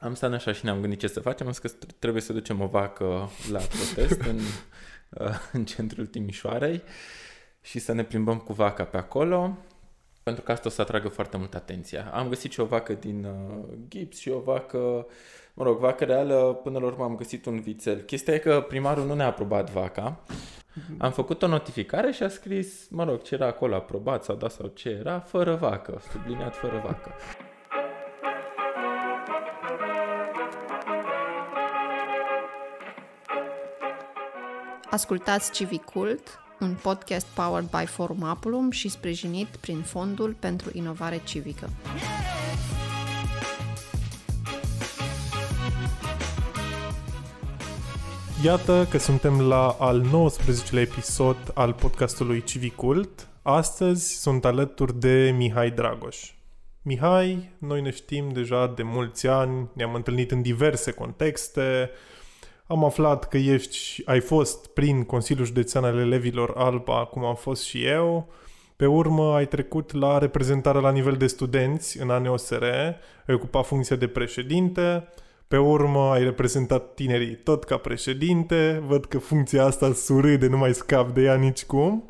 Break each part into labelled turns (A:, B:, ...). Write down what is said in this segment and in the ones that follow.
A: Am stat așa și ne-am gândit ce să facem. Am zis că trebuie să ducem o vacă la protest în, uh, în centrul Timișoarei și să ne plimbăm cu vaca pe acolo, pentru că asta o să atragă foarte mult atenția. Am găsit și o vacă din uh, gips și o vacă, mă rog, vacă reală, până la urmă am găsit un vițel. Chestia e că primarul nu ne-a aprobat vaca. Am făcut o notificare și a scris, mă rog, ce era acolo, aprobat sau da sau ce era, fără vacă, subliniat fără vacă.
B: Ascultați Civicult, un podcast powered by Forum Apulum și sprijinit prin Fondul pentru Inovare Civică.
C: Iată că suntem la al 19-lea episod al podcastului Civicult. Astăzi sunt alături de Mihai Dragoș. Mihai, noi ne știm deja de mulți ani, ne-am întâlnit în diverse contexte, am aflat că ești, ai fost prin Consiliul Județean al Elevilor Alba, cum am fost și eu. Pe urmă ai trecut la reprezentare la nivel de studenți în ANOSR, ai ocupat funcția de președinte, pe urmă ai reprezentat tinerii tot ca președinte, văd că funcția asta surâde, nu mai scap de ea nicicum.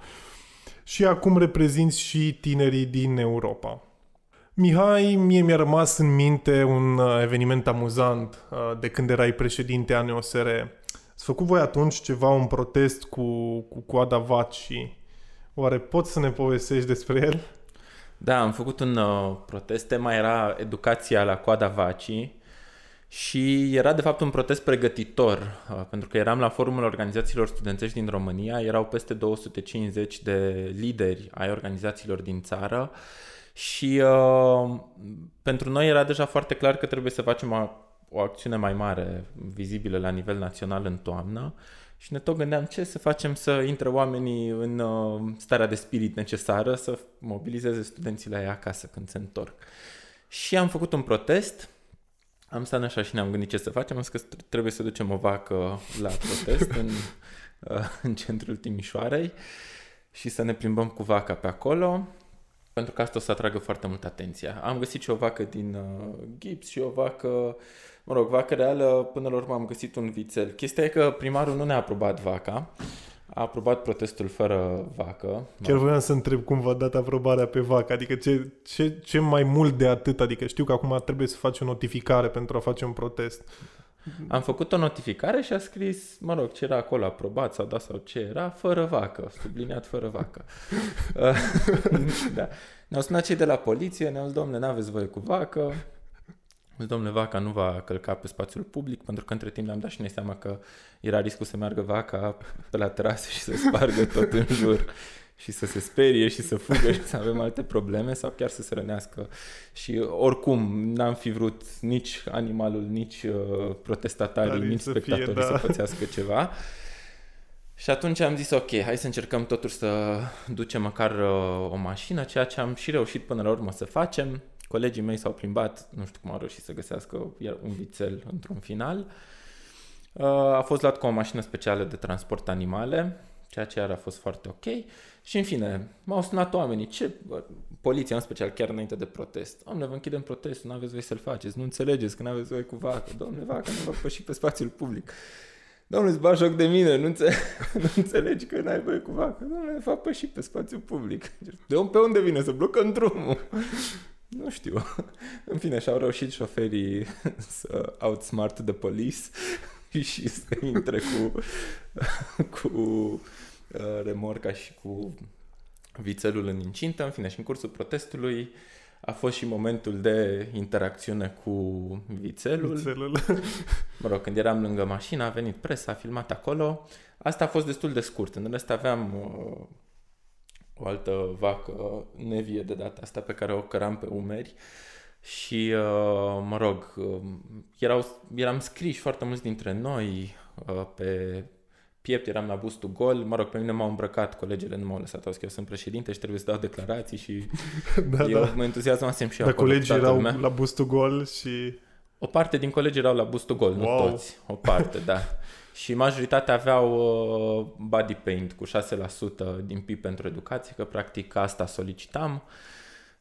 C: Și acum reprezinți și tinerii din Europa. Mihai, mie mi-a rămas în minte un uh, eveniment amuzant uh, de când erai președinte a NOSR. Ați făcut voi atunci ceva, un protest cu, cu coada Vaci. Oare poți să ne povestești despre el?
A: Da, am făcut un uh, protest. Tema era educația la coada Vaci și era de fapt un protest pregătitor, uh, pentru că eram la forumul organizațiilor studențești din România, erau peste 250 de lideri ai organizațiilor din țară și uh, pentru noi era deja foarte clar că trebuie să facem o, o acțiune mai mare, vizibilă la nivel național în toamnă și ne tot gândeam ce să facem să intre oamenii în uh, starea de spirit necesară să mobilizeze studenții la ei acasă când se întorc. Și am făcut un protest, am stat așa și ne-am gândit ce să facem, am zis că trebuie să ducem o vacă la protest în, uh, în centrul Timișoarei și să ne plimbăm cu vaca pe acolo pentru că asta o să atragă foarte mult atenția. Am găsit și o vacă din uh, gips și o vacă, mă rog, vacă reală, până la urmă am găsit un vițel. Chestia e că primarul nu ne-a aprobat vaca, a aprobat protestul fără vacă.
C: Chiar voiam să întreb cum v-a dat aprobarea pe vacă, adică ce, ce, ce mai mult de atât, adică știu că acum trebuie să faci o notificare pentru a face un protest.
A: Am făcut o notificare și a scris, mă rog, ce era acolo, aprobat sau da sau ce era, fără vacă, subliniat fără vacă. da. Ne-au sunat cei de la poliție, ne-au zis, domnule, n-aveți voie cu vacă, domnule, vaca nu va călca pe spațiul public, pentru că între timp ne-am dat și noi seama că era riscul să meargă vaca pe la terasă și să spargă tot în jur și să se sperie și să fugă și să avem alte probleme sau chiar să se rănească. Și oricum n-am fi vrut nici animalul, nici uh, protestatarii, nici să spectatorii fie, da. să pățească ceva. Și atunci am zis, ok, hai să încercăm totuși să ducem măcar uh, o mașină, ceea ce am și reușit până la urmă să facem. Colegii mei s-au plimbat, nu știu cum au reușit să găsească un vițel într-un final. Uh, a fost luat cu o mașină specială de transport animale, ceea ce iar a fost foarte ok. Și în fine, m-au sunat oamenii, ce, poliția în special, chiar înainte de protest. Domnule, vă închidem protestul, nu aveți voie să-l faceți, nu înțelegeți că nu aveți voie cu vacă. Domnule, vacă nu vă păși pe spațiul public. Domnule, îți joc de mine, nu, înțe- nu înțelegi că n-ai voie cu vacă. Domnule, fac păși pe spațiul public. De unde, pe unde vine? Să blocăm drumul. Nu știu. În fine, și-au reușit șoferii să outsmart the police și să intre cu, cu uh, remorca și cu vițelul în incintă. În fine, și în cursul protestului a fost și momentul de interacțiune cu vițelul. vițelul. Mă rog, când eram lângă mașină, a venit presa, a filmat acolo. Asta a fost destul de scurt. În rest aveam uh, o altă vacă nevie de data asta pe care o căram pe umeri. Și, uh, mă rog, uh, erau, eram scriși foarte mulți dintre noi uh, pe piept, eram la bustul gol, mă rog, pe mine m-au îmbrăcat, colegele nu m-au lăsat, au că eu sunt președinte și trebuie să dau declarații și da, eu da. mă entuziasmasem și eu
C: Dar colegii erau lumea. la bustul gol și...
A: O parte din colegi erau la bustul gol, wow. nu toți, o parte, da. Și majoritatea aveau uh, body paint cu 6% din PIB pentru educație, că practic asta solicitam.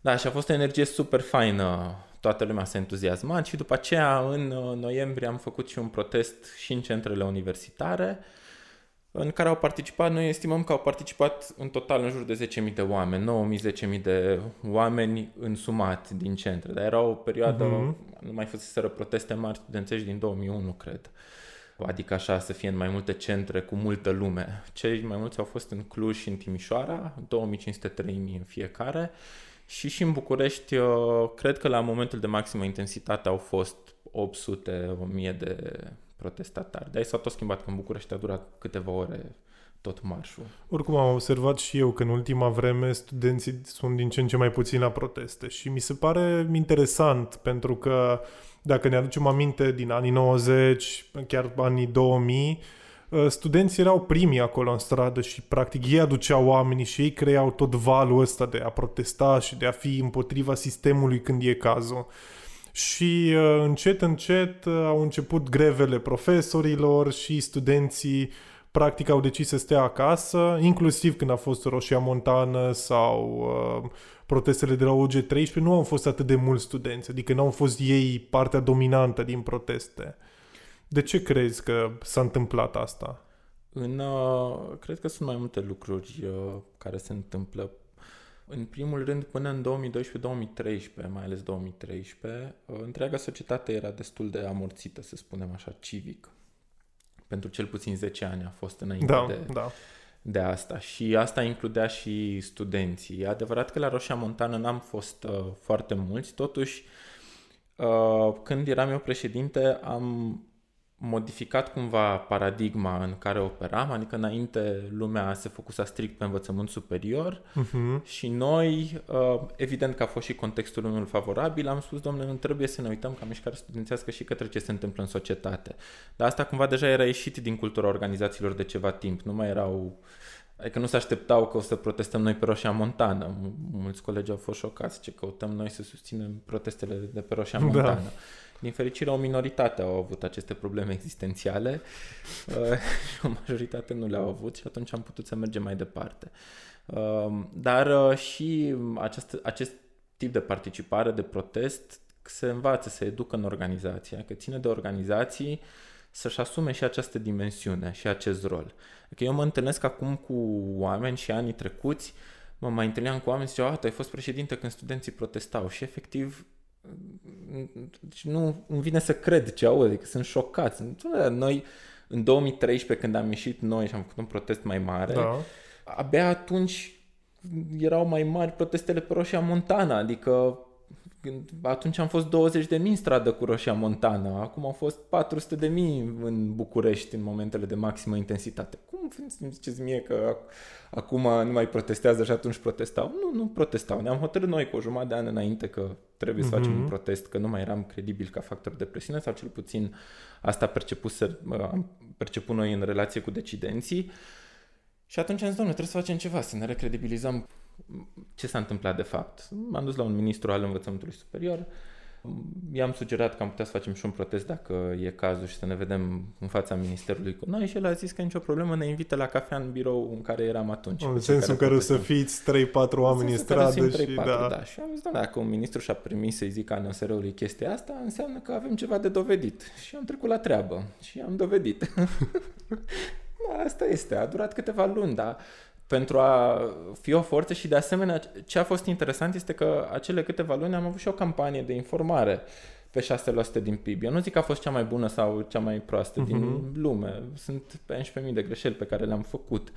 A: Da, și a fost o energie super faină toată lumea s-a entuziasmat și după aceea în uh, noiembrie am făcut și un protest și în centrele universitare în care au participat, noi estimăm că au participat în total în jur de 10.000 de oameni, 9.000-10.000 de oameni însumat din centre, dar era o perioadă, uh-huh. nu mai fuseseră proteste mari studențești din 2001, cred. Adică așa să fie în mai multe centre cu multă lume. Cei mai mulți au fost în Cluj și în Timișoara, 2500-3000 în fiecare. Și și în București, uh, cred că la momentul de maximă intensitate au fost 800-1000 de protestatari. Dar s-a tot schimbat, că în București a durat câteva ore tot marșul.
C: Oricum am observat și eu că în ultima vreme studenții sunt din ce în ce mai puțini la proteste și mi se pare interesant pentru că dacă ne aducem aminte din anii 90, chiar anii 2000, ă, studenții erau primii acolo în stradă și practic ei aduceau oamenii și ei creau tot valul ăsta de a protesta și de a fi împotriva sistemului când e cazul. Și ă, încet, încet ă, au început grevele profesorilor și studenții practic au decis să stea acasă, inclusiv când a fost Roșia Montană sau uh, protestele de la OG13, nu au fost atât de mulți studenți, adică nu au fost ei partea dominantă din proteste. De ce crezi că s-a întâmplat asta?
A: În, uh, cred că sunt mai multe lucruri uh, care se întâmplă. În primul rând, până în 2012-2013, mai ales 2013, uh, întreaga societate era destul de amorțită, să spunem așa, civic. Pentru cel puțin 10 ani a fost înainte
C: da,
A: de,
C: da
A: de asta și asta includea și studenții. E adevărat că la Roșia Montană n-am fost uh, foarte mulți, totuși uh, când eram eu președinte am modificat cumva paradigma în care operam, adică înainte lumea se focusa strict pe învățământ superior uh-huh. și noi, uh, evident că a fost și contextul unul favorabil, am spus, domnule, nu trebuie să ne uităm ca mișcare studențească și către ce se întâmplă în societate. Dar asta cumva deja era ieșit din cultura organizațiilor de ceva timp, nu mai erau Adică nu se așteptau că o să protestăm noi pe Roșia Montană. Mulți colegi au fost șocați ce căutăm noi să susținem protestele de pe Roșia da. Montană. Da. Din fericire, o minoritate au avut aceste probleme existențiale uh, și o majoritate nu le-au avut și atunci am putut să mergem mai departe. Uh, dar uh, și acest, acest tip de participare, de protest, se învață, se educă în organizație, că ține de organizații să-și asume și această dimensiune și acest rol. Adică eu mă întâlnesc acum cu oameni și anii trecuți, mă mai întâlneam cu oameni și ziceau, tu ai fost președinte când studenții protestau și efectiv deci nu îmi vine să cred ce aud, adică sunt șocați. Noi, în 2013, când am ieșit noi și am făcut un protest mai mare, da. abia atunci erau mai mari protestele pe Roșia Montana, adică atunci am fost 20 de mii în stradă cu Roșia Montană, acum au fost 400 de mii în București în momentele de maximă intensitate. Cum îmi ziceți mie că acum nu mai protestează și atunci protestau? Nu, nu protestau. Ne-am hotărât noi cu o jumătate de an înainte că trebuie să mm-hmm. facem un mhm. protest, că nu mai eram credibil ca factor de presiune sau cel puțin asta perceput, am perceput noi în relație cu decidenții. Și atunci am zis, domnule, trebuie să facem ceva, să ne recredibilizăm ce s-a întâmplat de fapt? M-am dus la un ministru al învățământului superior, i-am sugerat că am putea să facem și un protest dacă e cazul și să ne vedem în fața ministerului cu noi și el a zis că nicio problemă, ne invită la cafea în birou în care eram atunci.
C: În sensul în care o să fiți 3-4 oameni în stradă și 3-4, da.
A: da. Și am zis, doamne, dacă un ministru și-a primit să-i zică ANSR-ului chestia asta, înseamnă că avem ceva de dovedit. Și am trecut la treabă și am dovedit. da, asta este, a durat câteva luni, dar pentru a fi o forță și de asemenea ce a fost interesant este că acele câteva luni am avut și o campanie de informare pe 6% din PIB. Eu nu zic că a fost cea mai bună sau cea mai proastă uh-huh. din mhm. lume. Sunt 11.000 de greșeli pe care le-am făcut.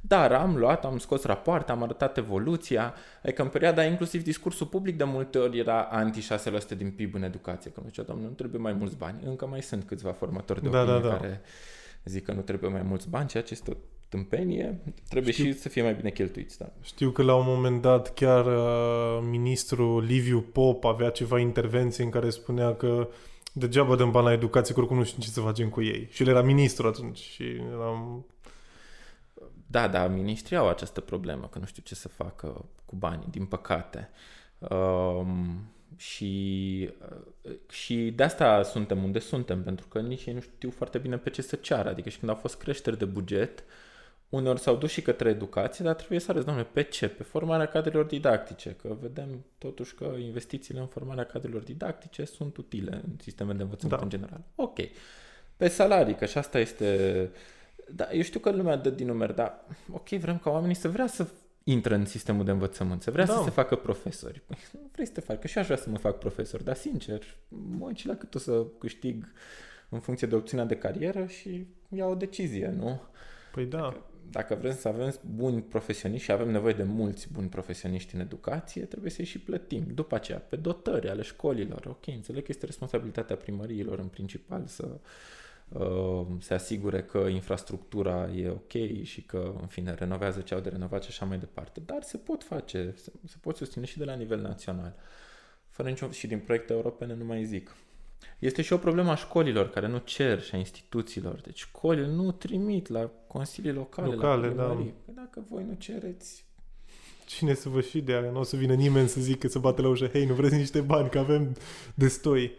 A: Dar am luat, am scos rapoarte, am arătat evoluția. Adică în perioada inclusiv discursul public de multe ori era anti-6% din PIB în educație. Că nu zicea, doamne, nu trebuie mai mulți bani. Încă mai sunt câțiva formatori de da, opinie da, da. care zic că nu trebuie mai mulți bani, ceea ce este o tâmpenie, trebuie Știu. și să fie mai bine cheltuiți. Da.
C: Știu că la un moment dat chiar uh, ministrul Liviu Pop avea ceva intervenții în care spunea că degeaba dăm bani la educație, că oricum nu știm ce să facem cu ei. Și el era ministru atunci și eram...
A: Da, da, ministrii au această problemă, că nu știu ce să facă cu banii, din păcate. Um, și, și de asta suntem unde suntem, pentru că nici ei nu știu foarte bine pe ce să ceară. Adică și când au fost creșteri de buget, uneori s-au dus și către educație, dar trebuie să arăți, domnule, pe ce? Pe formarea cadrelor didactice, că vedem totuși că investițiile în formarea cadrelor didactice sunt utile în sistemele de învățământ da. în general. Ok. Pe salarii, că și asta este... Da, eu știu că lumea dă din numeri, dar ok, vrem ca oamenii să vrea să intră în sistemul de învățământ, să vrea da. să se facă profesori. Păi, nu vrei să te faci, că și aș vrea să mă fac profesor, dar sincer, mă uit și la cât o să câștig în funcție de opțiunea de carieră și iau o decizie, nu?
C: Păi da.
A: Dacă, dacă vrem să avem buni profesioniști și avem nevoie de mulți buni profesioniști în educație, trebuie să-i și plătim. După aceea, pe dotări ale școlilor, ok, înțeleg că este responsabilitatea primăriilor în principal să uh, se asigure că infrastructura e ok și că, în fine, renovează ce au de renovat și așa mai departe. Dar se pot face, se, se pot susține și de la nivel național. Fără niciun, și din proiecte europene nu mai zic. Este și o problemă a școlilor care nu cer și a instituțiilor. Deci școlile nu trimit la consilii locale, locale la da. Păi dacă voi nu cereți...
C: Cine să vă și de aia? Nu o să vină nimeni să zică, să bate la ușă, hei, nu vreți niște bani, că avem destoi.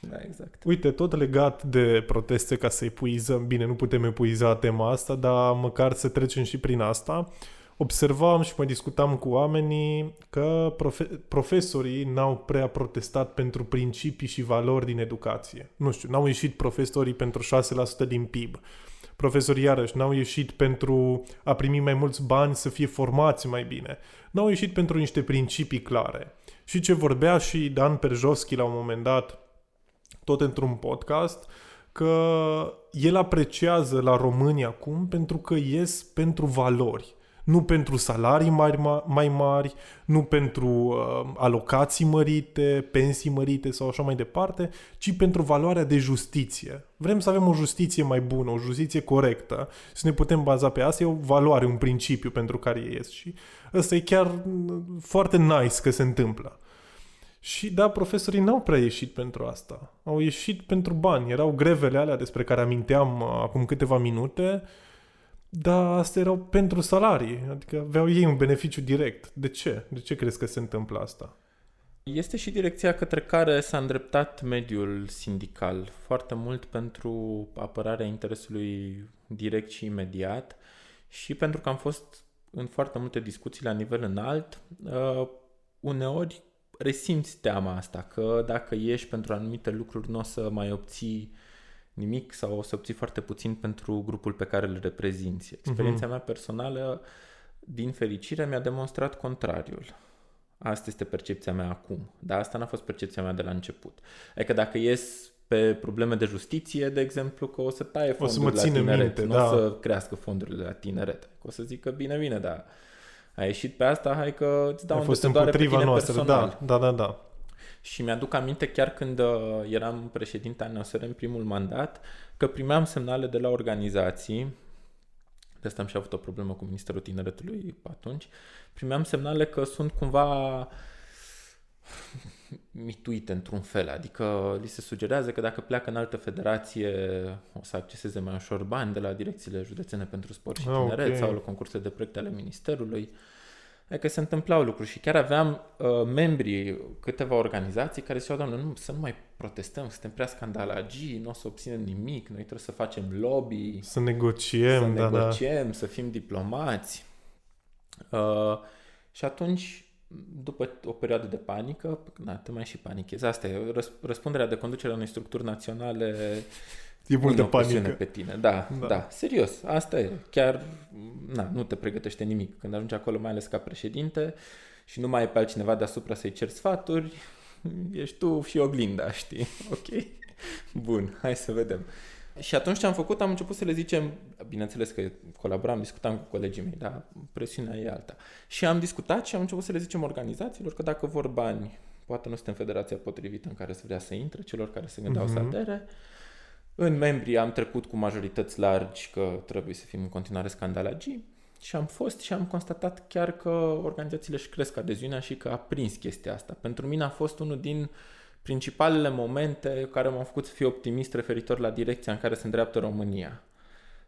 A: Da, exact.
C: Uite, tot legat de proteste, ca să epuizăm, bine, nu putem epuiza tema asta, dar măcar să trecem și prin asta. Uh, observam și mai discutam cu oamenii că profe- profesorii n-au prea protestat pentru principii și valori din educație. Nu știu, n-au ieșit profesorii pentru 6% din PIB. Profesorii, iarăși, n-au ieșit pentru a primi mai mulți bani să fie formați mai bine. N-au ieșit pentru niște principii clare. Și ce vorbea și Dan Perjoschi la un moment dat, tot într-un podcast, că el apreciază la România acum pentru că ies pentru valori nu pentru salarii mai, mai mari, nu pentru uh, alocații mărite, pensii mărite sau așa mai departe, ci pentru valoarea de justiție. Vrem să avem o justiție mai bună, o justiție corectă, să ne putem baza pe asta, e o valoare, un principiu pentru care ies și ăsta e chiar mm, foarte nice că se întâmplă. Și da, profesorii n-au prea ieșit pentru asta. Au ieșit pentru bani. Erau grevele alea despre care aminteam uh, acum câteva minute, dar astea erau pentru salarii, adică aveau ei un beneficiu direct. De ce? De ce crezi că se întâmplă asta?
A: Este și direcția către care s-a îndreptat mediul sindical foarte mult pentru apărarea interesului direct și imediat și pentru că am fost în foarte multe discuții la nivel înalt, uh, uneori resimți teama asta că dacă ieși pentru anumite lucruri nu o să mai obții nimic sau o să obții foarte puțin pentru grupul pe care îl reprezinți. Experiența uh-huh. mea personală, din fericire, mi-a demonstrat contrariul. Asta este percepția mea acum, dar asta n-a fost percepția mea de la început. Adică dacă ies pe probleme de justiție, de exemplu, că o să taie fondurile la tineret, minte, nu da. o să crească fondurile la tineret. Că o să zică, bine, bine, dar ai ieșit pe asta, hai că îți dau
C: Ai fost împotriva noastră, da, personal. da, da, da, da.
A: Și mi-aduc aminte chiar când uh, eram președinte al NSR în primul mandat, că primeam semnale de la organizații, de asta am și avut o problemă cu Ministerul Tineretului atunci, primeam semnale că sunt cumva mituite într-un fel, adică li se sugerează că dacă pleacă în altă federație o să acceseze mai ușor bani de la direcțiile județene pentru sport și ah, tineret okay. sau la concurse de proiecte ale ministerului. Uh, Adică se întâmplau lucruri și chiar aveam uh, membrii câteva organizații care ziceau, doamne, nu, să nu mai protestăm, suntem prea scandalagii, nu o să obținem nimic, noi trebuie să facem lobby,
C: să negociem,
A: să
C: da,
A: negociem, da. să fim diplomați. Uh, și atunci, după o perioadă de panică, na, te mai și panichezi. Asta e răspunderea de conducere a unei structuri naționale
C: E mult de panică.
A: pe tine, da, da, da, serios, asta e. Chiar, na, nu te pregătește nimic. Când ajungi acolo, mai ales ca președinte, și nu mai ai pe altcineva deasupra să-i ceri sfaturi, ești tu și oglinda, știi? Ok, bun, hai să vedem. Și atunci ce am făcut, am început să le zicem, bineînțeles că colaboram, discutam cu colegii mei, dar presiunea e alta. Și am discutat și am început să le zicem organizațiilor că dacă vor bani, poate nu suntem federația potrivită în care să vrea să intre, celor care se gândeau mm-hmm. să mhm. adere, în membrii am trecut cu majorități largi că trebuie să fim în continuare scandalagii și am fost și am constatat chiar că organizațiile își cresc adeziunea și că a prins chestia asta. Pentru mine a fost unul din principalele momente care m-au făcut să fiu optimist referitor la direcția în care se îndreaptă România.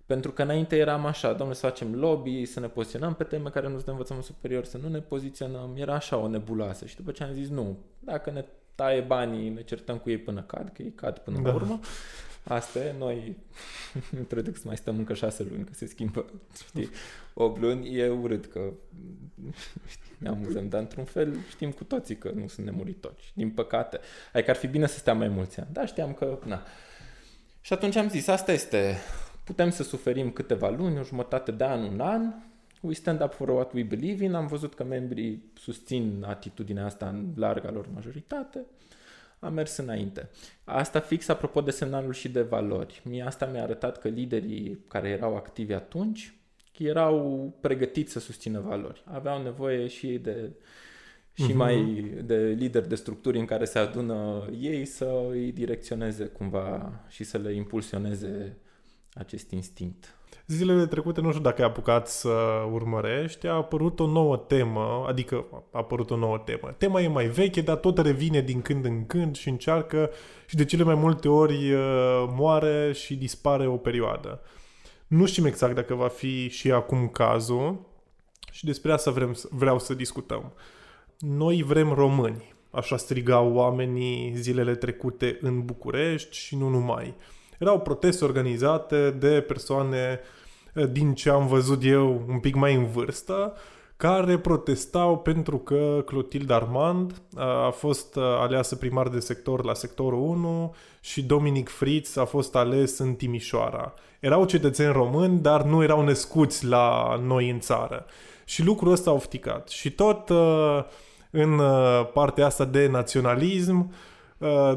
A: Pentru că înainte eram așa, domnule, să facem lobby, să ne poziționăm pe teme care nu sunt de învățământ superior, să nu ne poziționăm, era așa o nebuloasă. Și după ce am zis nu, dacă ne taie banii, ne certăm cu ei până cad, că ei cad până da. la urmă. Asta e, noi nu trebuie să mai stăm încă șase luni, că se schimbă, știi, 8 luni, e urât că știi, ne amuzăm, dar într-un fel știm cu toții că nu sunt nemuritori, din păcate. Adică ar fi bine să stea mai mulți ani, dar știam că, na. Și atunci am zis, asta este, putem să suferim câteva luni, o jumătate de an, un an, we stand up for what we believe in, am văzut că membrii susțin atitudinea asta în larga lor majoritate, am mers înainte. Asta fix apropo de semnalul și de valori. Mie asta mi-a arătat că liderii care erau activi atunci erau pregătiți să susțină valori. Aveau nevoie și ei de și uh-huh. mai de lideri de structuri în care se adună ei să îi direcționeze cumva și să le impulsioneze acest instinct.
C: Zilele trecute, nu știu dacă ai apucat să urmărești, a apărut o nouă temă, adică a apărut o nouă temă. Tema e mai veche, dar tot revine din când în când și încearcă și de cele mai multe ori uh, moare și dispare o perioadă. Nu știm exact dacă va fi și acum cazul și despre asta vrem, vreau să discutăm. Noi vrem români, așa strigau oamenii zilele trecute în București și nu numai. Erau proteste organizate de persoane, eh, din ce am văzut eu, un pic mai în vârstă, care protestau pentru că Clotilde Armand eh, a fost eh, aleasă primar de sector la sectorul 1 și Dominic Fritz a fost ales în Timișoara. Erau cetățeni români, dar nu erau născuți la noi în țară. Și lucrul ăsta a ofticat. Și tot în partea asta de naționalism, Uh,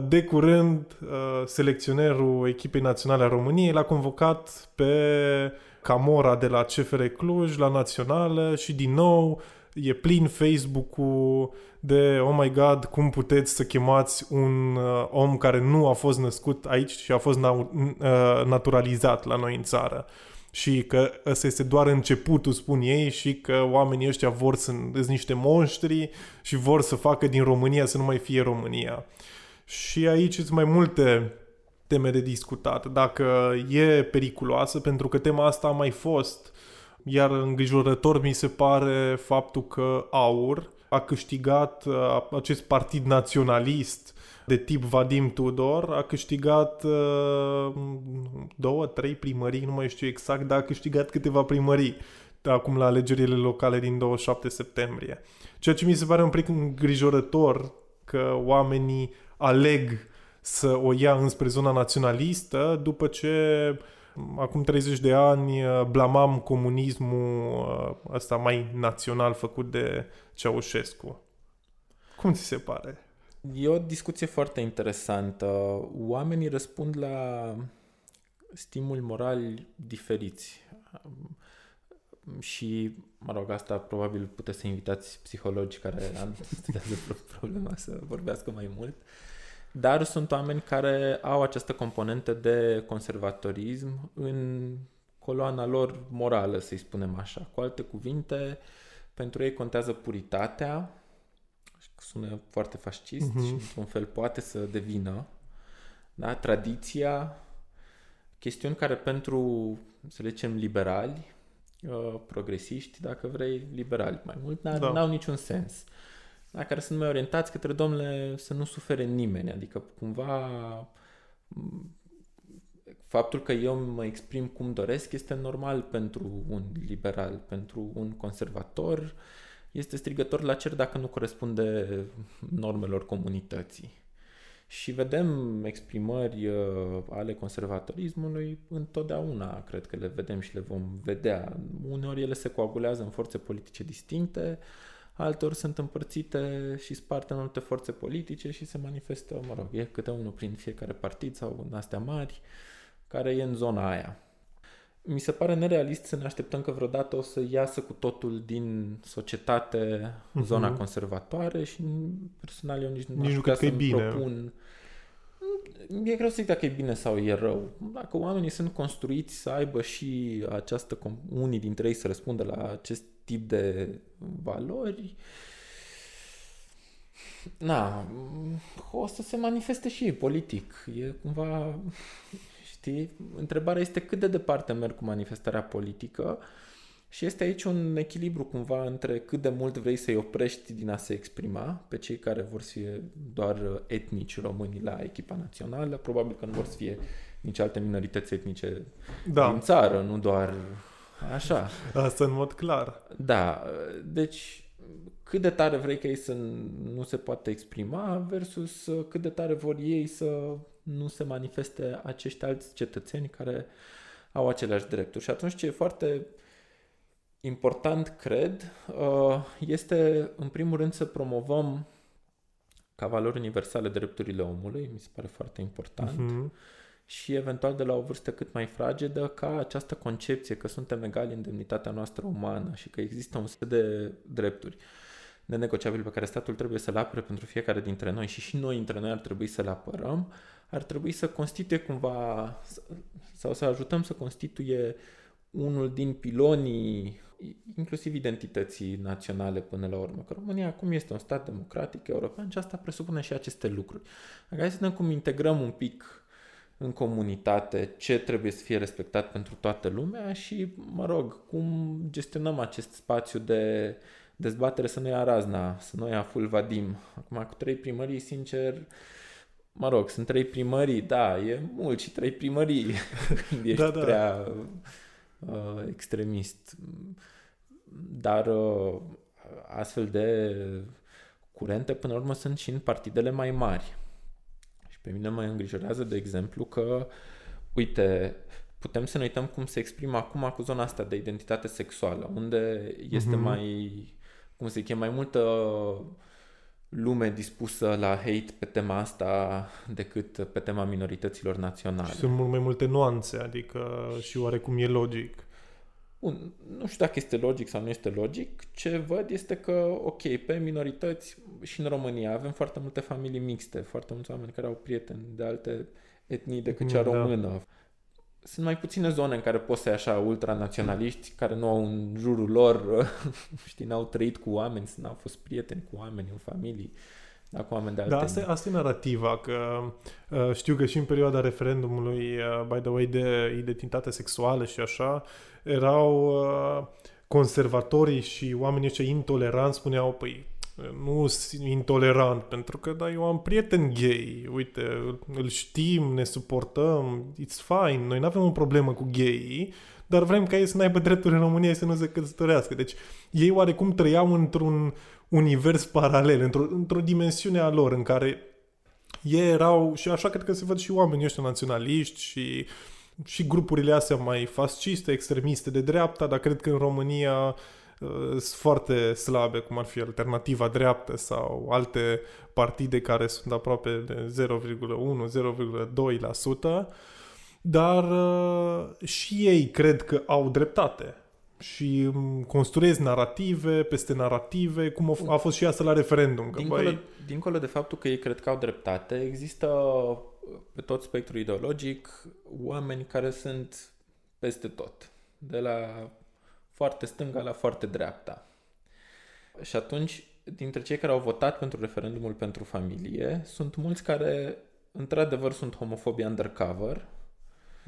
C: de curând, uh, selecționerul echipei naționale a României l-a convocat pe Camora de la CFR Cluj la națională și din nou e plin Facebook-ul de oh my god, cum puteți să chemați un uh, om care nu a fost născut aici și a fost na- naturalizat la noi în țară. Și că ăsta este doar începutul, spun ei, și că oamenii ăștia vor să sunt niște monștri și vor să facă din România să nu mai fie România. Și aici sunt mai multe teme de discutat. Dacă e periculoasă, pentru că tema asta a mai fost, iar îngrijorător mi se pare faptul că AUR a câștigat uh, acest partid naționalist de tip Vadim Tudor, a câștigat uh, două, trei primării, nu mai știu exact, dar a câștigat câteva primării acum la alegerile locale din 27 septembrie. Ceea ce mi se pare un pic îngrijorător că oamenii aleg să o ia înspre zona naționalistă după ce acum 30 de ani blamam comunismul uh, ăsta mai național făcut de Ceaușescu. Cum ți se pare?
A: E o discuție foarte interesantă. Oamenii răspund la stimuli morali diferiți. Și, mă rog, asta probabil puteți să invitați psihologi care studiază problema să vorbească mai mult. Dar sunt oameni care au această componentă de conservatorism în coloana lor morală, să-i spunem așa. Cu alte cuvinte, pentru ei contează puritatea, sună foarte fascist uh-huh. și într-un fel poate să devină, da? tradiția, chestiuni care pentru, să le zicem, liberali, uh, progresiști, dacă vrei, liberali mai mult, n-au, da. n-au niciun sens da, care sunt mai orientați către, domnule, să nu sufere nimeni, adică cumva faptul că eu mă exprim cum doresc este normal pentru un liberal, pentru un conservator, este strigător la cer dacă nu corespunde normelor comunității. Și vedem exprimări uh, ale conservatorismului întotdeauna, cred că le vedem și le vom vedea. Uneori ele se coagulează în forțe politice distincte, altor sunt împărțite și sparte în multe forțe politice și se manifestă, mă rog, e câte unul prin fiecare partid sau în astea mari, care e în zona aia. Mi se pare nerealist să ne așteptăm că vreodată o să iasă cu totul din societate uh-huh. zona conservatoare și personal eu nici, nici nu cred că e bine. propun E greu să zic dacă e bine sau e rău. Dacă oamenii sunt construiți să aibă și această, unii dintre ei să răspundă la acest tip de valori, na, o să se manifeste și politic. E cumva, știi, întrebarea este cât de departe merg cu manifestarea politică Și este aici un echilibru cumva între cât de mult vrei să-i oprești din a se exprima pe cei care vor să fie doar etnici români la echipa națională, probabil că nu vor să fie nici alte minorități etnice da. din țară, nu doar așa.
C: Asta în mod clar.
A: Da, deci cât de tare vrei că ei să nu se poată exprima versus cât de tare vor ei să nu se manifeste acești alți cetățeni care au aceleași drepturi. Și atunci ce e foarte important, cred, uh, este în primul rând să promovăm ca valori universale drepturile omului, mi se pare foarte important, uh-huh. și eventual de la o vârstă cât mai fragedă ca această concepție că suntem egali în demnitatea noastră umană și că există un set de drepturi nenegociabile pe care statul trebuie să le apere pentru fiecare dintre noi și și noi între noi ar trebui să le apărăm, ar trebui să constituie cumva sau să ajutăm să constituie unul din pilonii inclusiv identității naționale până la urmă. Că România acum este un stat democratic european și asta presupune și aceste lucruri. Hai să vedem cum integrăm un pic în comunitate ce trebuie să fie respectat pentru toată lumea și, mă rog, cum gestionăm acest spațiu de dezbatere să nu ia razna, să nu ia full vadim. Acum, cu trei primării, sincer, mă rog, sunt trei primării, da, e mult și trei primării când ești da, da. prea uh, extremist. Dar uh, astfel de curente, până la urmă, sunt și în partidele mai mari. Și pe mine mă îngrijorează, de exemplu, că, uite, putem să ne uităm cum se exprimă acum cu zona asta de identitate sexuală, unde este mm-hmm. mai, cum se cheamă, mai multă lume dispusă la hate pe tema asta decât pe tema minorităților naționale. Și
C: sunt mult mai multe nuanțe, adică și oarecum e logic.
A: Bun, nu știu dacă este logic sau nu este logic. Ce văd este că, ok, pe minorități și în România avem foarte multe familii mixte, foarte mulți oameni care au prieteni de alte etnii decât cea da. română. Sunt mai puține zone în care poți să ai așa ultranaționaliști care nu au în jurul lor, știi, n-au trăit cu oameni, n-au fost prieteni cu oameni în familii. Da, cu oameni de alte
C: Da, asta, asta e narrativa, că uh, știu că și în perioada referendumului, uh, by the way, de identitate sexuală și așa, erau uh, conservatorii și oamenii ăștia intoleranți spuneau, păi, nu sunt intolerant, pentru că da, eu am prieten gay, uite, îl știm, ne suportăm, it's fine, noi nu avem o problemă cu gay, dar vrem ca ei să n-aibă drepturi în România și să nu se căsătorească. Deci ei oarecum trăiau într-un univers paralel, într-o, într-o dimensiune a lor în care ei erau, și așa cred că se văd și oamenii ăștia naționaliști și, și grupurile astea mai fasciste, extremiste de dreapta, dar cred că în România uh, sunt foarte slabe, cum ar fi Alternativa Dreaptă sau alte partide care sunt aproape de 0,1-0,2%, dar uh, și ei cred că au dreptate și construiesc narrative peste narrative, cum a, fost și asta la referendum. Că
A: dincolo, băi... dincolo de faptul că ei cred că au dreptate, există pe tot spectrul ideologic oameni care sunt peste tot, de la foarte stânga la foarte dreapta. Și atunci, dintre cei care au votat pentru referendumul pentru familie, sunt mulți care, într-adevăr, sunt homofobi undercover,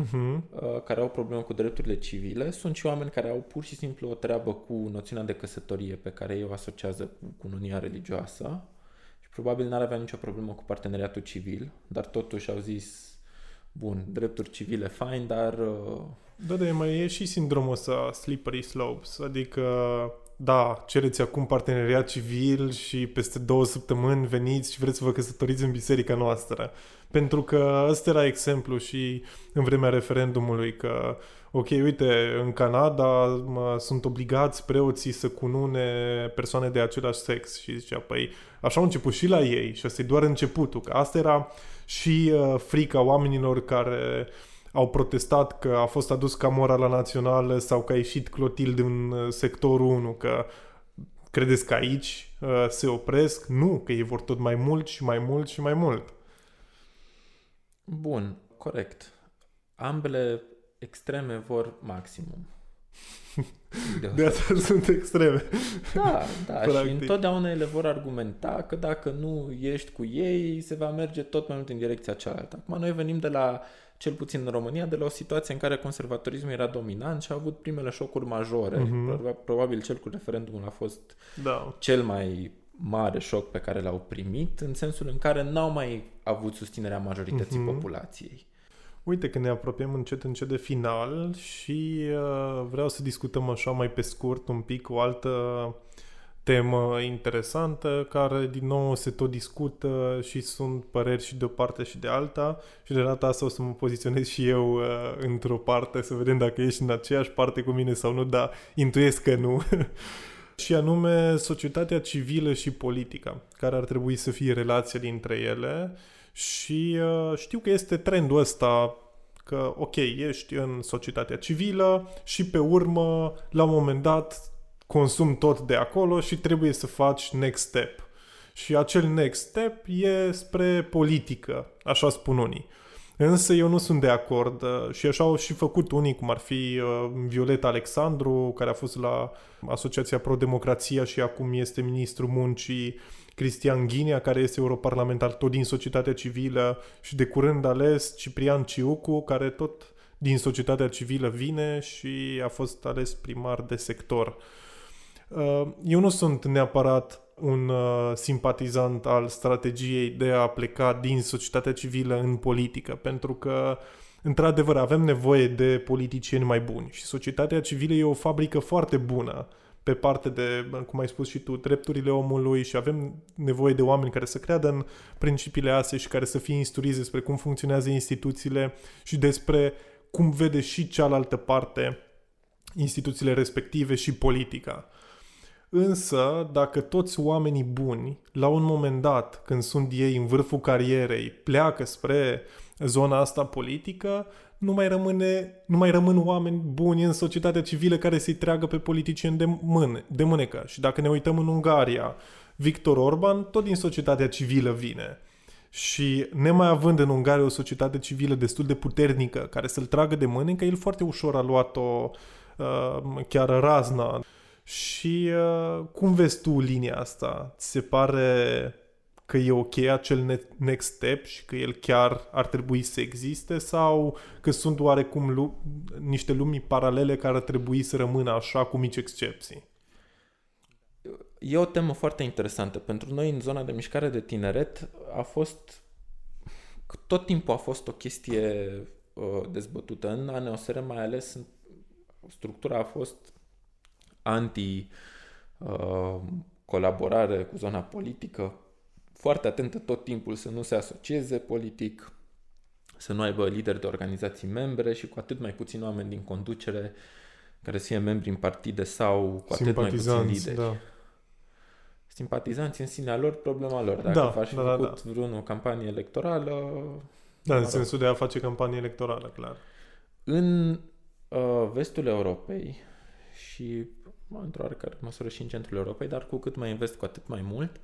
A: uh-huh. care au probleme cu drepturile civile, sunt și oameni care au pur și simplu o treabă cu noțiunea de căsătorie pe care ei o asociază cu cununia religioasă și probabil n-ar avea nicio problemă cu parteneriatul civil, dar totuși au zis bun, drepturi civile fine, dar... Uh,
C: da, da, mai e și sindromul ăsta slippery slopes, adică da, cereți acum parteneriat civil și peste două săptămâni veniți și vreți să vă căsătoriți în biserica noastră. Pentru că ăsta era exemplu și în vremea referendumului că, ok, uite, în Canada mă, sunt obligați preoții să cunune persoane de același sex și zicea, păi așa au început și la ei și asta e doar începutul, că asta era și uh, frica oamenilor care au protestat că a fost adus Camora națională sau că a ieșit Clotilde în uh, sectorul 1, că credeți că aici uh, se opresc? Nu, că ei vor tot mai mult și mai mult și mai mult.
A: Bun, corect. Ambele extreme vor maximum.
C: De, de asta sunt extreme.
A: Da, da. Practic. și întotdeauna ele vor argumenta că dacă nu ești cu ei, se va merge tot mai mult în direcția cealaltă. Acum noi venim de la, cel puțin în România, de la o situație în care conservatorismul era dominant și a avut primele șocuri majore. Mm-hmm. Probabil cel cu referendumul a fost da. cel mai mare șoc pe care l-au primit, în sensul în care n-au mai avut susținerea majorității mm-hmm. populației.
C: Uite că ne apropiem încet încet de final și uh, vreau să discutăm așa mai pe scurt un pic o altă temă interesantă care din nou se tot discută și sunt păreri și de o parte și de alta și de data asta o să mă poziționez și eu uh, într-o parte să vedem dacă ești în aceeași parte cu mine sau nu, dar intuiesc că nu. și anume societatea civilă și politica, care ar trebui să fie relația dintre ele și uh, știu că este trendul ăsta că, ok, ești în societatea civilă și pe urmă, la un moment dat, consum tot de acolo și trebuie să faci next step. Și acel next step e spre politică, așa spun unii. Însă eu nu sunt de acord uh, și așa au și făcut unii, cum ar fi uh, Violeta Alexandru, care a fost la Asociația Pro-Democrația și acum este ministrul muncii, Cristian Ghinea, care este europarlamentar tot din societatea civilă și de curând ales Ciprian Ciucu, care tot din societatea civilă vine și a fost ales primar de sector. Uh, eu nu sunt neapărat un uh, simpatizant al strategiei de a pleca din societatea civilă în politică, pentru că într-adevăr avem nevoie de politicieni mai buni și societatea civilă e o fabrică foarte bună pe parte de, cum ai spus și tu, drepturile omului și avem nevoie de oameni care să creadă în principiile astea și care să fie instruiți despre cum funcționează instituțiile și despre cum vede și cealaltă parte instituțiile respective și politica. Însă, dacă toți oamenii buni, la un moment dat, când sunt ei în vârful carierei, pleacă spre zona asta politică, nu mai, rămâne, nu mai rămân oameni buni în societatea civilă care să-i treagă pe politicieni de, mâne, de mânecă. Și dacă ne uităm în Ungaria, Victor Orban tot din societatea civilă vine. Și nemai având în Ungaria o societate civilă destul de puternică care să-l tragă de mânecă, el foarte ușor a luat-o uh, chiar razna. Și uh, cum vezi tu linia asta? Ți se pare că e ok acel next step și că el chiar ar trebui să existe sau că sunt oarecum lu- niște lumii paralele care ar trebui să rămână așa cu mici excepții?
A: E o temă foarte interesantă. Pentru noi în zona de mișcare de tineret a fost tot timpul a fost o chestie uh, dezbătută. În ANOSR mai ales structura a fost anti uh, colaborare cu zona politică, foarte atentă tot timpul să nu se asocieze politic, să nu aibă lideri de organizații membre și cu atât mai puțin oameni din conducere care să fie membri în partide sau cu atât mai puțin lideri. Da. Simpatizanți în sinea lor, problema lor. Dacă da, faci da, da, făcut da. vreunul campanie electorală...
C: Da, în sensul de a face campanie electorală, clar.
A: În uh, vestul Europei și într-o oarecare măsură și în centrul Europei, dar cu cât mai invest, cu atât mai mult, uh,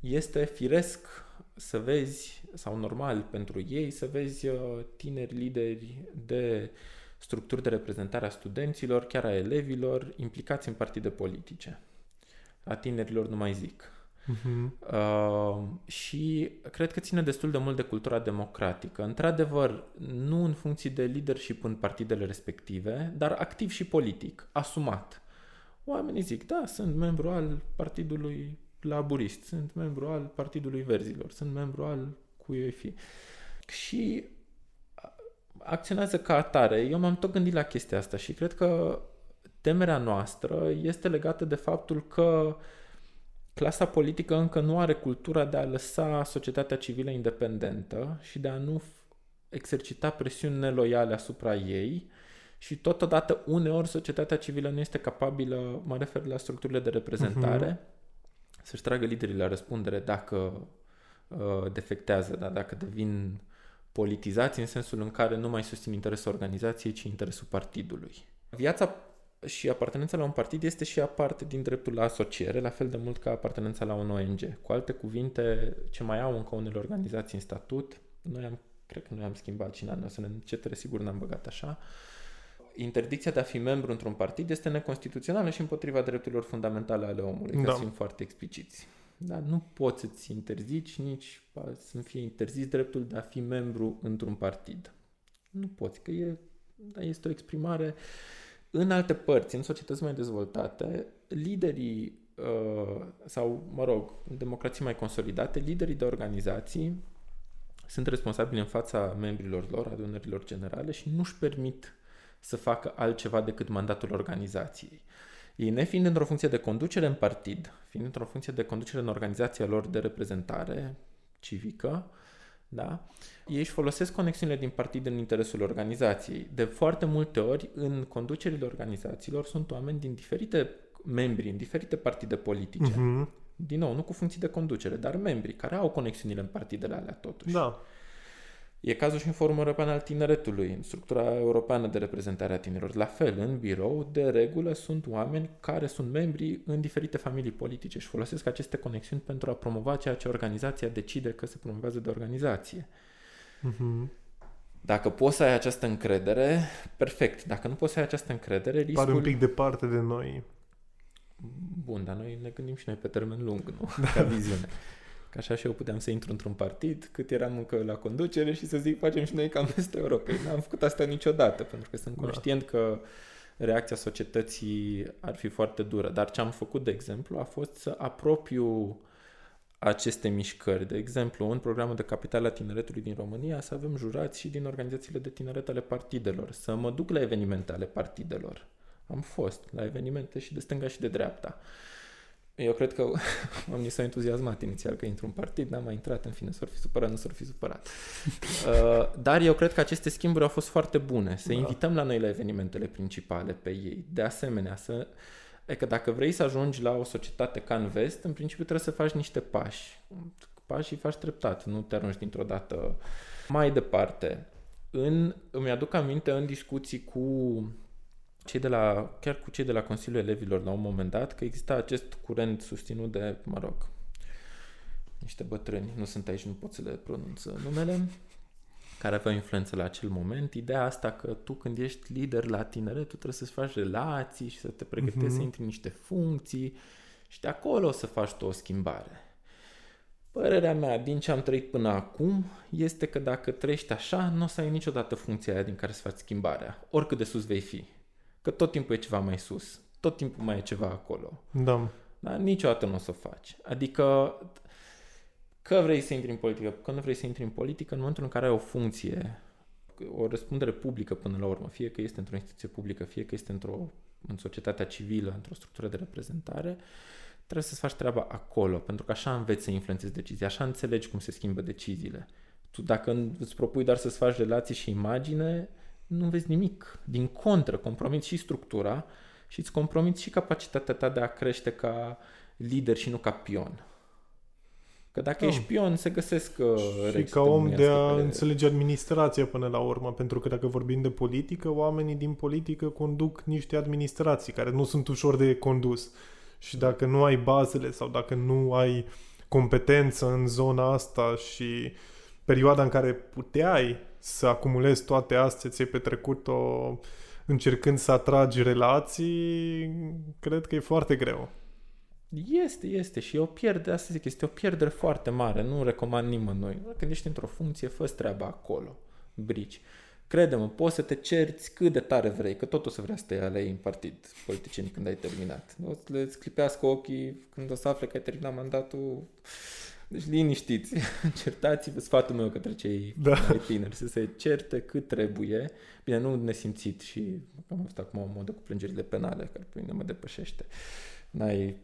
A: este firesc să vezi, sau normal pentru ei, să vezi uh, tineri lideri de structuri de reprezentare a studenților, chiar a elevilor, implicați în partide politice. A tinerilor nu mai zic. Uh-huh. Uh, și cred că ține destul de mult de cultura democratică. Într-adevăr, nu în funcție de leadership în partidele respective, dar activ și politic, asumat. Oamenii zic, da, sunt membru al partidului laburist, sunt membru al Partidului Verzilor, sunt membru al cui fi. Și acționează ca atare. Eu m-am tot gândit la chestia asta și cred că temerea noastră este legată de faptul că clasa politică încă nu are cultura de a lăsa societatea civilă independentă și de a nu exercita presiuni neloiale asupra ei și totodată uneori societatea civilă nu este capabilă, mă refer la structurile de reprezentare, uh-huh să-și tragă liderii la răspundere dacă uh, defectează, da? dacă devin politizați în sensul în care nu mai susțin interesul organizației, ci interesul partidului. Viața și apartenența la un partid este și aparte din dreptul la asociere, la fel de mult ca apartenența la un ONG. Cu alte cuvinte, ce mai au încă unele organizații în statut, noi am, cred că noi am schimbat și în anul să ne încetere, sigur n-am băgat așa, interdicția de a fi membru într-un partid este neconstituțională și împotriva drepturilor fundamentale ale omului, da. ca să fim foarte expliciți. Dar nu poți să-ți interzici nici să fie interzis dreptul de a fi membru într-un partid. Nu poți, că e, da, este o exprimare în alte părți, în societăți mai dezvoltate, liderii uh, sau, mă rog, în democrații mai consolidate, liderii de organizații sunt responsabili în fața membrilor lor, adunărilor generale și nu-și permit să facă altceva decât mandatul organizației. Ei, nefiind într-o funcție de conducere în partid, fiind într-o funcție de conducere în organizația lor de reprezentare civică, da? ei își folosesc conexiunile din partid în interesul organizației. De foarte multe ori, în conducerile organizațiilor sunt oameni din diferite membri, în diferite partide politice. Uh-huh. Din nou, nu cu funcții de conducere, dar membri care au conexiunile în partidele alea totuși.
C: Da.
A: E cazul și în Forumul European al Tineretului, în structura europeană de reprezentare a tinerilor. La fel, în birou, de regulă, sunt oameni care sunt membri în diferite familii politice și folosesc aceste conexiuni pentru a promova ceea ce organizația decide că se promovează de organizație. Uh-huh. Dacă poți să ai această încredere, perfect. Dacă nu poți să ai această încredere, riscul...
C: Pare un pic departe de noi.
A: Bun, dar noi ne gândim și noi pe termen lung, nu? Ca viziune. Că așa și eu puteam să intru într-un partid cât eram încă la conducere și să zic facem și noi cam peste Europei. N-am făcut asta niciodată, pentru că sunt da. conștient că reacția societății ar fi foarte dură. Dar ce am făcut, de exemplu, a fost să apropiu aceste mișcări. De exemplu, în programul de capital a tineretului din România să avem jurați și din organizațiile de tineret ale partidelor, să mă duc la evenimente ale partidelor. Am fost la evenimente și de stânga și de dreapta. Eu cred că oamenii s-au entuziasmat inițial că intru în partid, n-am mai intrat, în fine, s-ar fi supărat, nu s-ar fi supărat. Uh, dar eu cred că aceste schimburi au fost foarte bune. Să da. invităm la noi la evenimentele principale pe ei. De asemenea, să... E că dacă vrei să ajungi la o societate ca în vest, în principiu trebuie să faci niște pași. Pașii faci treptat, nu te arunci dintr-o dată. Mai departe, în, îmi aduc aminte în discuții cu cei de la, chiar cu cei de la Consiliul Elevilor la un moment dat, că exista acest curent susținut de, mă rog, niște bătrâni, nu sunt aici, nu pot să le pronunț numele, care aveau influență la acel moment. Ideea asta că tu când ești lider la tineret, tu trebuie să-ți faci relații și să te pregătești uh-huh. să intri în niște funcții și de acolo o să faci tu o schimbare. Părerea mea, din ce am trăit până acum, este că dacă trăiești așa, nu o să ai niciodată funcția aia din care să faci schimbarea, oricât de sus vei fi. Că tot timpul e ceva mai sus. Tot timpul mai e ceva acolo.
C: Da.
A: Dar niciodată nu o să o faci. Adică că vrei să intri în politică, că nu vrei să intri în politică, în momentul în care ai o funcție, o răspundere publică până la urmă, fie că este într-o instituție publică, fie că este într-o în societatea civilă, într-o structură de reprezentare, trebuie să-ți faci treaba acolo, pentru că așa înveți să influențezi decizii, așa înțelegi cum se schimbă deciziile. Tu dacă îți propui doar să-ți faci relații și imagine, nu vezi nimic. Din contră, compromiți și structura și îți compromiți și capacitatea ta de a crește ca lider și nu ca pion. Că dacă oh. ești pion, se găsesc uh,
C: Și ca om de a pe... înțelege administrația până la urmă, pentru că dacă vorbim de politică, oamenii din politică conduc niște administrații care nu sunt ușor de condus. Și dacă nu ai bazele sau dacă nu ai competență în zona asta și perioada în care puteai să acumulezi toate astea, ți-ai petrecut-o încercând să atragi relații, cred că e foarte greu.
A: Este, este și e o pierdere, asta zic, este o pierdere foarte mare, nu recomand nimănui. Când ești într-o funcție, fă treaba acolo, brici. Crede-mă, poți să te cerți cât de tare vrei, că tot o să vrea să te alei în partid politicienii când ai terminat. O să le clipească ochii când o să afle că ai terminat mandatul deci liniștiți, certați-vă sfatul meu către cei da. mai tineri, să se certe cât trebuie. Bine, nu nesimțit și am asta acum o modă cu plângerile penale, care pe mine mă depășește. N-ai,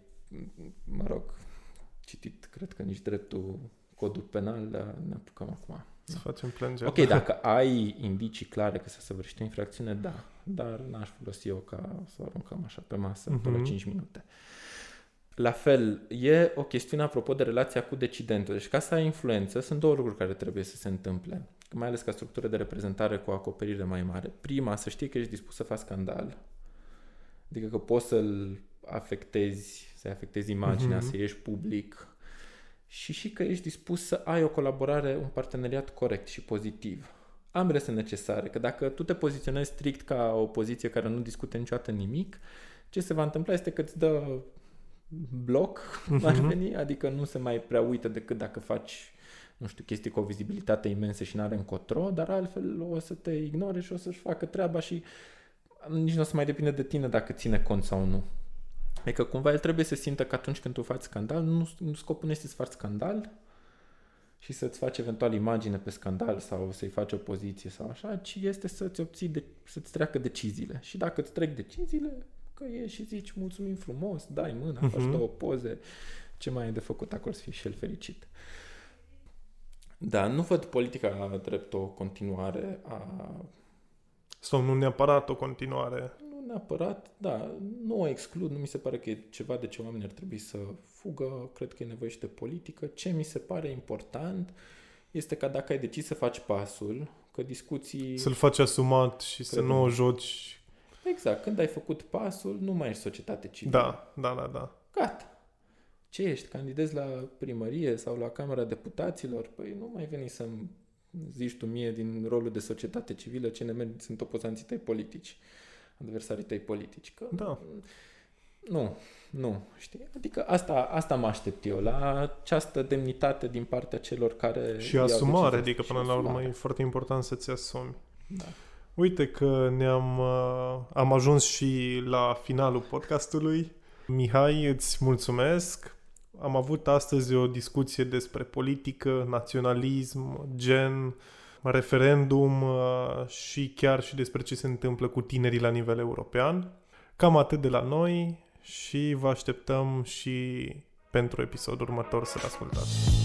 A: mă rog, citit, cred că nici dreptul codul penal, dar ne apucăm acum.
C: Să facem plângere.
A: Ok, dacă ai indicii clare că s-a săvârșit o infracțiune, da. Dar n-aș folosi eu ca să o aruncăm așa pe masă uh-huh. până 5 minute. La fel, e o chestiune apropo de relația cu decidentul. Deci ca să ai influență, sunt două lucruri care trebuie să se întâmple. Mai ales ca structură de reprezentare cu o acoperire mai mare. Prima, să știi că ești dispus să faci scandal. Adică că poți să-l afectezi, să afectezi imaginea, uh-huh. să ieși public. Și și că ești dispus să ai o colaborare, un parteneriat corect și pozitiv. ambele sunt necesare, că dacă tu te poziționezi strict ca o poziție care nu discute niciodată nimic, ce se va întâmpla este că îți dă bloc, uh-huh. ar veni, adică nu se mai prea uită decât dacă faci nu știu, chestii cu o vizibilitate imensă și n-are încotro, dar altfel o să te ignore și o să-și facă treaba și nici nu o să mai depinde de tine dacă ține cont sau nu. Adică cumva el trebuie să simtă că atunci când tu faci scandal, nu, nu scopul nu este să faci scandal și să-ți faci eventual imagine pe scandal sau să-i faci o poziție sau așa, ci este să-ți obții, de, să-ți treacă deciziile. Și dacă îți trec deciziile, că e și zici mulțumim frumos, dai mâna, uh-huh. faci mhm. două poze, ce mai e de făcut acolo să fii și el fericit. Da, nu văd politica drept o continuare a...
C: Sau nu neapărat o continuare.
A: Nu neapărat, da, nu o exclud, nu mi se pare că e ceva de ce oamenii ar trebui să fugă, cred că e nevoie și de politică. Ce mi se pare important este că dacă ai decis să faci pasul, că discuții...
C: Să-l faci asumat și să nu o joci...
A: Exact, când ai făcut pasul, nu mai ești societate civilă.
C: Da, da, da, da.
A: Gata ce ești, candidezi la primărie sau la Camera Deputaților? Păi nu mai veni să-mi zici tu mie din rolul de societate civilă ce ne sunt opozanții tăi politici, adversarii tăi politici. Că
C: da.
A: Nu, nu, știi? Adică asta, asta mă aștept eu, la această demnitate din partea celor care...
C: Și asumare, adică până la urmă e foarte important să-ți asumi. Da. Uite că ne-am uh, am ajuns și la finalul podcastului. Mihai, îți mulțumesc am avut astăzi o discuție despre politică, naționalism, gen, referendum uh, și chiar și despre ce se întâmplă cu tinerii la nivel european. Cam atât de la noi și vă așteptăm și pentru episodul următor să-l ascultați.